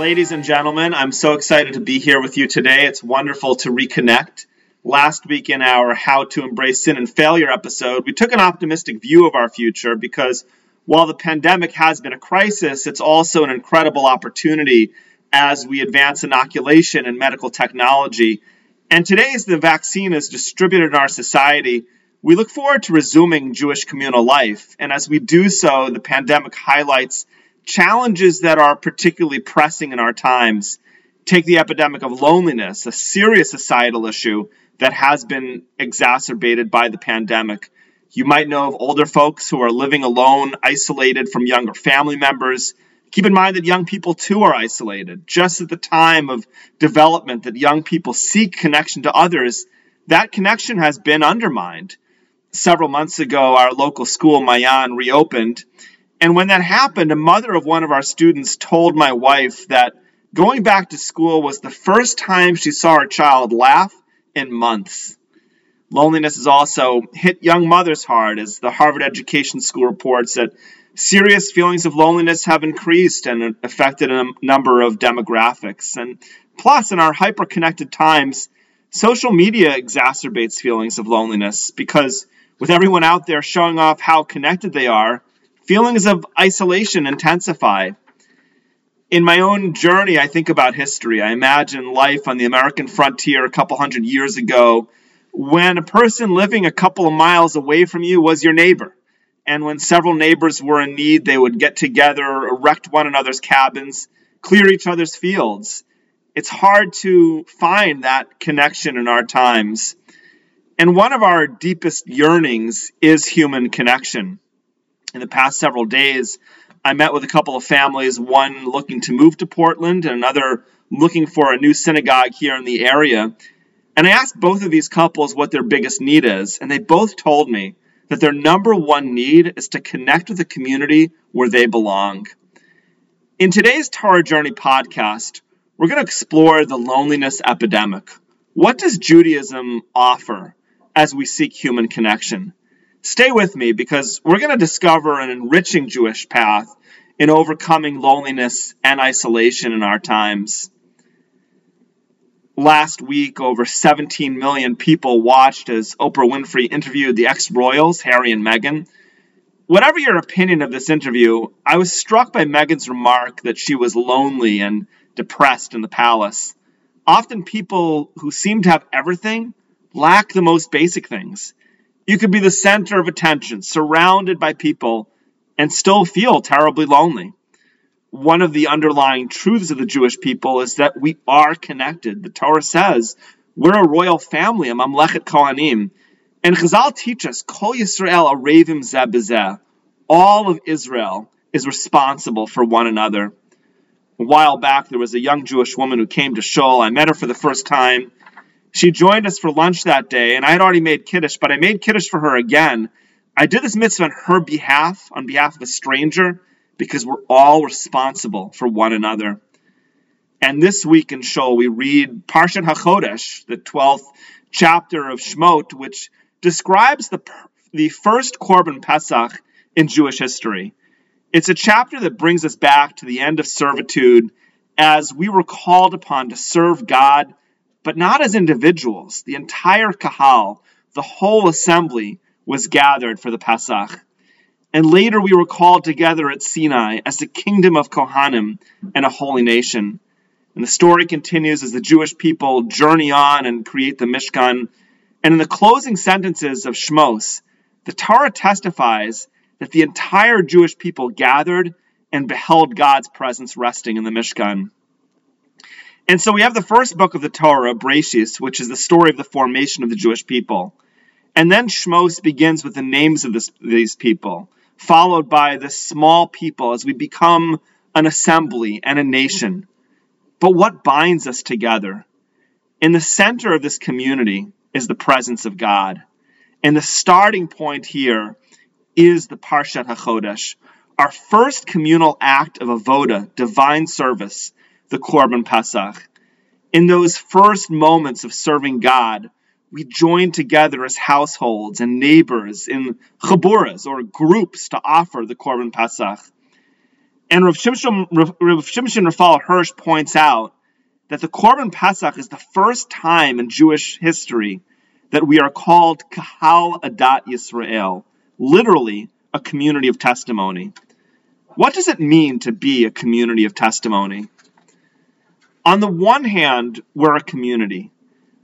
Ladies and gentlemen, I'm so excited to be here with you today. It's wonderful to reconnect. Last week in our How to Embrace Sin and Failure episode, we took an optimistic view of our future because while the pandemic has been a crisis, it's also an incredible opportunity as we advance inoculation and medical technology. And today, as the vaccine is distributed in our society, we look forward to resuming Jewish communal life. And as we do so, the pandemic highlights challenges that are particularly pressing in our times. Take the epidemic of loneliness, a serious societal issue that has been exacerbated by the pandemic. You might know of older folks who are living alone, isolated from younger family members. Keep in mind that young people too are isolated. Just at the time of development that young people seek connection to others, that connection has been undermined. Several months ago, our local school, Mayan, reopened, and when that happened, a mother of one of our students told my wife that going back to school was the first time she saw her child laugh in months. Loneliness has also hit young mothers hard, as the Harvard Education School reports that serious feelings of loneliness have increased and affected a number of demographics. And plus, in our hyper connected times, social media exacerbates feelings of loneliness because with everyone out there showing off how connected they are, Feelings of isolation intensify. In my own journey, I think about history. I imagine life on the American frontier a couple hundred years ago when a person living a couple of miles away from you was your neighbor. And when several neighbors were in need, they would get together, erect one another's cabins, clear each other's fields. It's hard to find that connection in our times. And one of our deepest yearnings is human connection in the past several days, I met with a couple of families, one looking to move to Portland and another looking for a new synagogue here in the area. And I asked both of these couples what their biggest need is, and they both told me that their number one need is to connect with the community where they belong. In today's Torah Journey podcast, we're going to explore the loneliness epidemic. What does Judaism offer as we seek human connection? Stay with me because we're going to discover an enriching Jewish path in overcoming loneliness and isolation in our times. Last week, over 17 million people watched as Oprah Winfrey interviewed the ex royals, Harry and Meghan. Whatever your opinion of this interview, I was struck by Meghan's remark that she was lonely and depressed in the palace. Often, people who seem to have everything lack the most basic things. You could be the center of attention, surrounded by people, and still feel terribly lonely. One of the underlying truths of the Jewish people is that we are connected. The Torah says we're a royal family, a Mamlechet Kohanim. And Chazal teach us, Kol Yisrael Arevim Zebizeh. All of Israel is responsible for one another. A while back, there was a young Jewish woman who came to Shul. I met her for the first time. She joined us for lunch that day, and I had already made Kiddush, but I made Kiddush for her again. I did this mitzvah on her behalf, on behalf of a stranger, because we're all responsible for one another. And this week in Shul, we read Parshat HaChodesh, the 12th chapter of Shemot, which describes the, the first Korban Pesach in Jewish history. It's a chapter that brings us back to the end of servitude as we were called upon to serve God but not as individuals. The entire Kahal, the whole assembly, was gathered for the Pesach. And later we were called together at Sinai as the kingdom of Kohanim and a holy nation. And the story continues as the Jewish people journey on and create the Mishkan. And in the closing sentences of Shmos, the Torah testifies that the entire Jewish people gathered and beheld God's presence resting in the Mishkan. And so we have the first book of the Torah, Breshis, which is the story of the formation of the Jewish people. And then Shmos begins with the names of this, these people, followed by the small people as we become an assembly and a nation. But what binds us together? In the center of this community is the presence of God. And the starting point here is the Parshat HaChodesh, our first communal act of avoda, divine service, the Korban Pesach. In those first moments of serving God, we join together as households and neighbors in chaburas or groups to offer the Korban Pesach. And Rav Shimshon, Rav Rafal Hirsch points out that the Korban Pesach is the first time in Jewish history that we are called Kahal Adat Yisrael, literally a community of testimony. What does it mean to be a community of testimony? On the one hand, we're a community.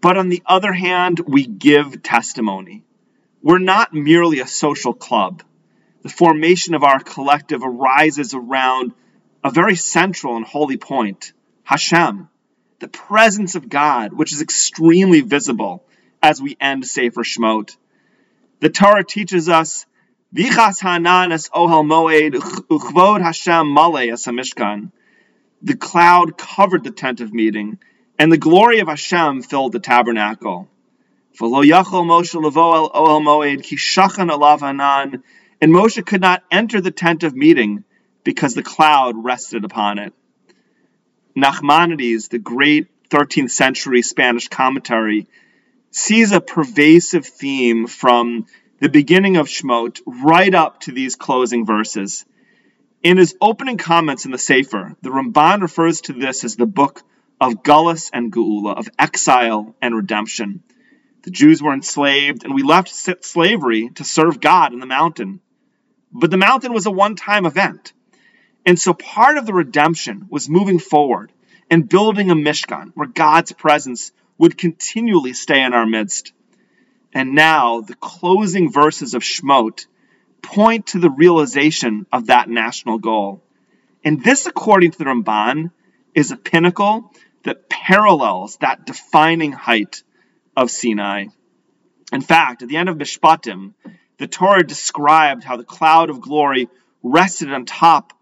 But on the other hand, we give testimony. We're not merely a social club. The formation of our collective arises around a very central and holy point Hashem, the presence of God, which is extremely visible as we end Sefer Shemot. The Torah teaches us, Vichas Hanan es ohel moed uchvod Hashem male es hamishkan. The cloud covered the tent of meeting, and the glory of Hashem filled the tabernacle. And Moshe could not enter the tent of meeting because the cloud rested upon it. Nachmanides, the great 13th century Spanish commentary, sees a pervasive theme from the beginning of Shemot right up to these closing verses. In his opening comments in the Sefer, the Ramban refers to this as the book of Gullus and Geula, of exile and redemption. The Jews were enslaved, and we left slavery to serve God in the mountain. But the mountain was a one time event. And so part of the redemption was moving forward and building a Mishkan where God's presence would continually stay in our midst. And now the closing verses of Shemot point to the realization of that national goal. And this, according to the Ramban, is a pinnacle that parallels that defining height of Sinai. In fact, at the end of Mishpatim, the Torah described how the cloud of glory rested on top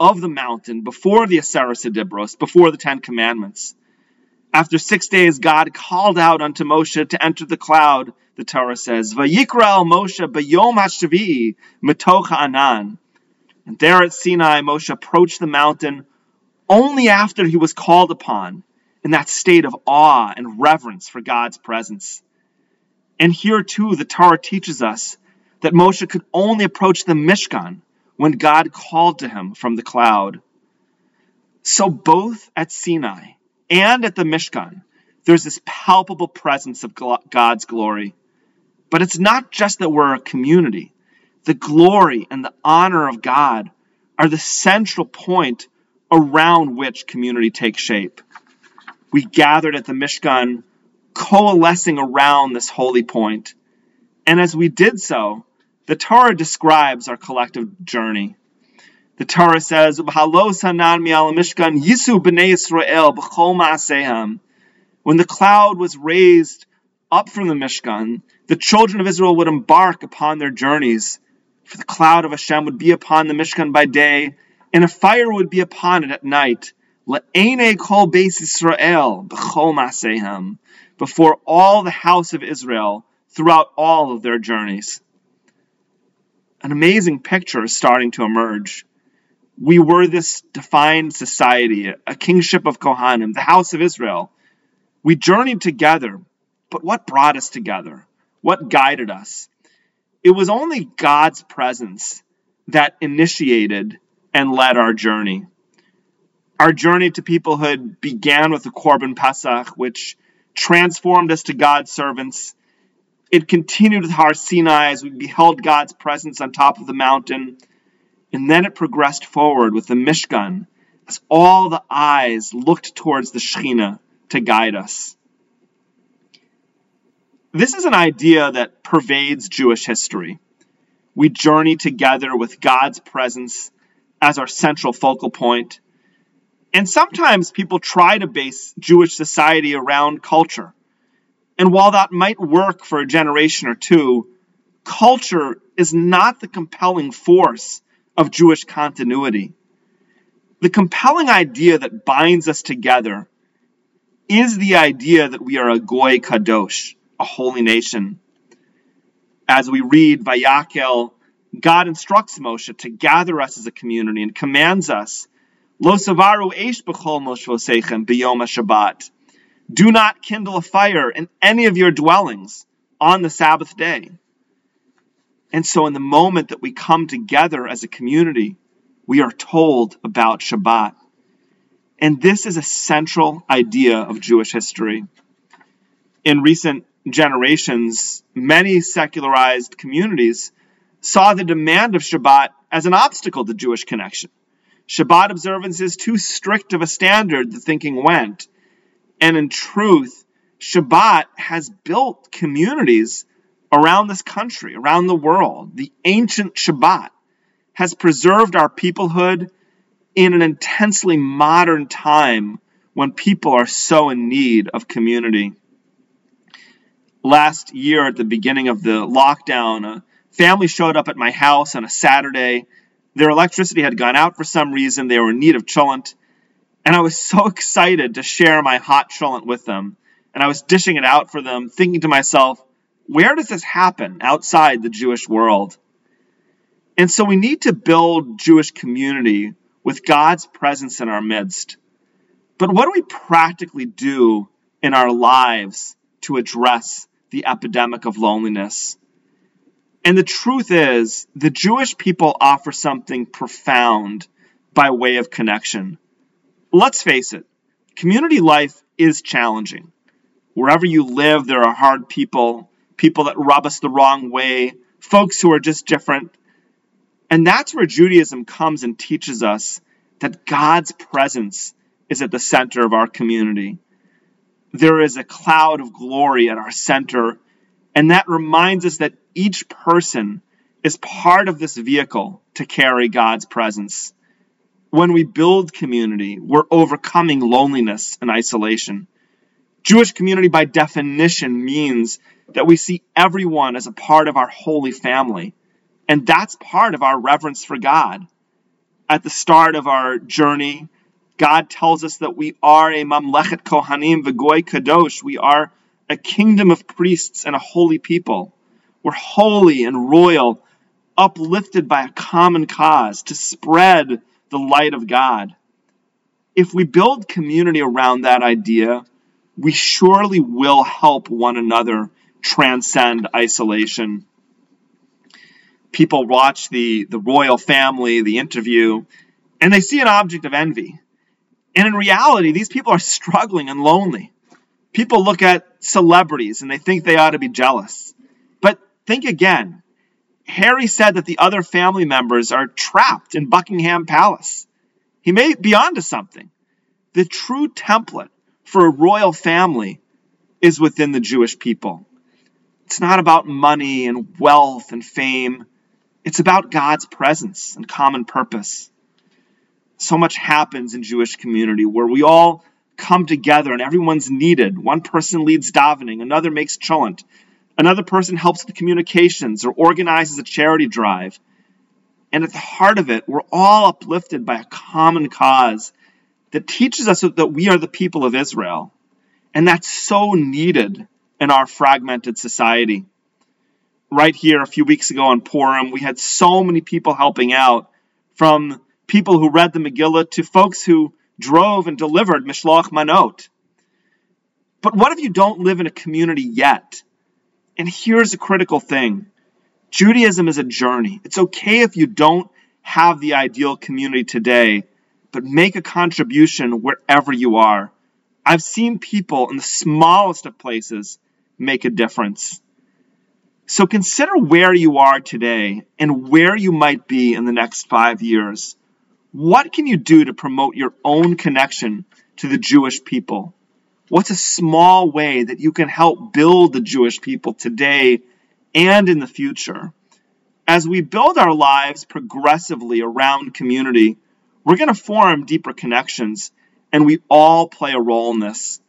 of the mountain before the Aseret Adibros, before the Ten Commandments. After six days, God called out unto Moshe to enter the cloud, the Torah says, Vayikra Moshe b'yom ha'shvi'i metocha anan. And there at Sinai, Moshe approached the mountain only after he was called upon in that state of awe and reverence for God's presence. And here too, the Torah teaches us that Moshe could only approach the Mishkan when God called to him from the cloud. So both at Sinai and at the Mishkan, there's this palpable presence of God's glory. But it's not just that we're a community. The glory and the honor of God are the central point around which community takes shape. We gathered at the Mishkan, coalescing around this holy point. And as we did so, the Torah describes our collective journey. The Torah says, Mishkan Yisu b'nei Yisrael b'chol ma'asehem. When the cloud was raised up from the Mishkan, the children of Israel would embark upon their journeys. For the cloud of Hashem would be upon the Mishkan by day, and a fire would be upon it at night. Le'ene kol beis Israel b'chol ma'asehem. Before all the house of Israel throughout all of their journeys. An amazing picture is starting to emerge we were this defined society, a kingship of Kohanim, the house of Israel. We journeyed together, but what brought us together? What guided us? It was only God's presence that initiated and led our journey. Our journey to peoplehood began with the Korban Pesach, which transformed us to God's servants. It continued with Har Sinai as we beheld God's presence on top of the mountain and then it progressed forward with the Mishkan as all the eyes looked towards the Shekhinah to guide us. This is an idea that pervades Jewish history. We journey together with God's presence as our central focal point. And sometimes people try to base Jewish society around culture. And while that might work for a generation or two, culture is not the compelling force of Jewish continuity. The compelling idea that binds us together is the idea that we are a goy kadosh, a holy nation. As we read Vayakel, God instructs Moshe to gather us as a community and commands us, Lo savaru eish b'chol moshvosechem b'yom Shabbat. Do not kindle a fire in any of your dwellings on the Sabbath day. And so, in the moment that we come together as a community, we are told about Shabbat. And this is a central idea of Jewish history. In recent generations, many secularized communities saw the demand of Shabbat as an obstacle to Jewish connection. Shabbat observance is too strict of a standard, the thinking went. And in truth, Shabbat has built communities around this country, around the world. The ancient Shabbat has preserved our peoplehood in an intensely modern time when people are so in need of community. Last year, at the beginning of the lockdown, a family showed up at my house on a Saturday. Their electricity had gone out for some reason. They were in need of cholent. And I was so excited to share my hot cholent with them. And I was dishing it out for them, thinking to myself, where does this happen outside the Jewish world? And so we need to build Jewish community with God's presence in our midst. But what do we practically do in our lives to address the epidemic of loneliness? And the truth is, the Jewish people offer something profound by way of connection. Let's face it, community life is challenging. Wherever you live, there are hard people, people that rub us the wrong way, folks who are just different, and that's where Judaism comes and teaches us that God's presence is at the center of our community. There is a cloud of glory at our center, and that reminds us that each person is part of this vehicle to carry God's presence. When we build community, we're overcoming loneliness and isolation. Jewish community, by definition, means that we see everyone as a part of our holy family and that's part of our reverence for God. At the start of our journey, God tells us that we are a mamlechet kohanim v'goy kadosh. We are a kingdom of priests and a holy people. We're holy and royal, uplifted by a common cause to spread the light of God. If we build community around that idea, we surely will help one another transcend isolation people watch the, the royal family, the interview, and they see an object of envy. And in reality, these people are struggling and lonely. People look at celebrities and they think they ought to be jealous. But think again. Harry said that the other family members are trapped in Buckingham Palace. He may be onto something. The true template for a royal family is within the Jewish people. It's not about money and wealth and fame. It's about God's presence and common purpose. So much happens in Jewish community where we all come together and everyone's needed. One person leads davening, another makes cholent, another person helps with communications or organizes a charity drive. And at the heart of it, we're all uplifted by a common cause that teaches us that we are the people of Israel. And that's so needed in our fragmented society right here a few weeks ago on Purim, we had so many people helping out from people who read the Megillah to folks who drove and delivered Mishloach Manot. But what if you don't live in a community yet? And here's a critical thing Judaism is a journey. It's okay if you don't have the ideal community today, but make a contribution wherever you are. I've seen people in the smallest of places make a difference. So consider where you are today and where you might be in the next five years. What can you do to promote your own connection to the Jewish people? What's a small way that you can help build the Jewish people today and in the future? As we build our lives progressively around community, we're going to form deeper connections, and we all play a role in this.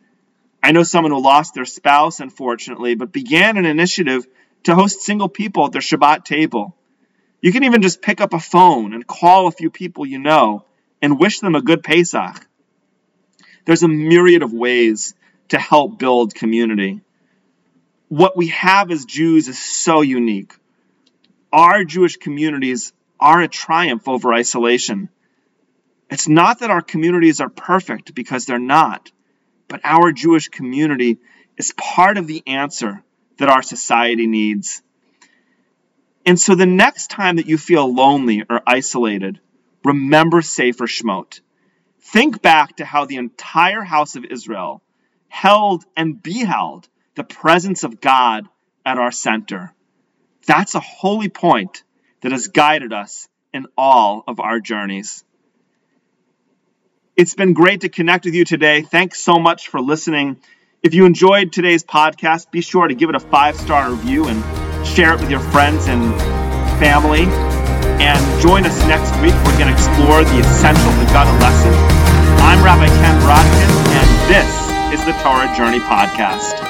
I know someone who lost their spouse, unfortunately, but began an initiative to host single people at their Shabbat table. You can even just pick up a phone and call a few people you know and wish them a good Pesach. There's a myriad of ways to help build community. What we have as Jews is so unique. Our Jewish communities are a triumph over isolation. It's not that our communities are perfect because they're not, but our Jewish community is part of the answer that our society needs. And so the next time that you feel lonely or isolated, remember Sefer Shemot. Think back to how the entire house of Israel held and beheld the presence of God at our center. That's a holy point that has guided us in all of our journeys. It's been great to connect with you today. Thanks so much for listening. If you enjoyed today's podcast, be sure to give it a five star review and share it with your friends and family. And join us next week. We're going to explore the essential Haggadah lesson. I'm Rabbi Ken Brodkin, and this is the Torah Journey Podcast.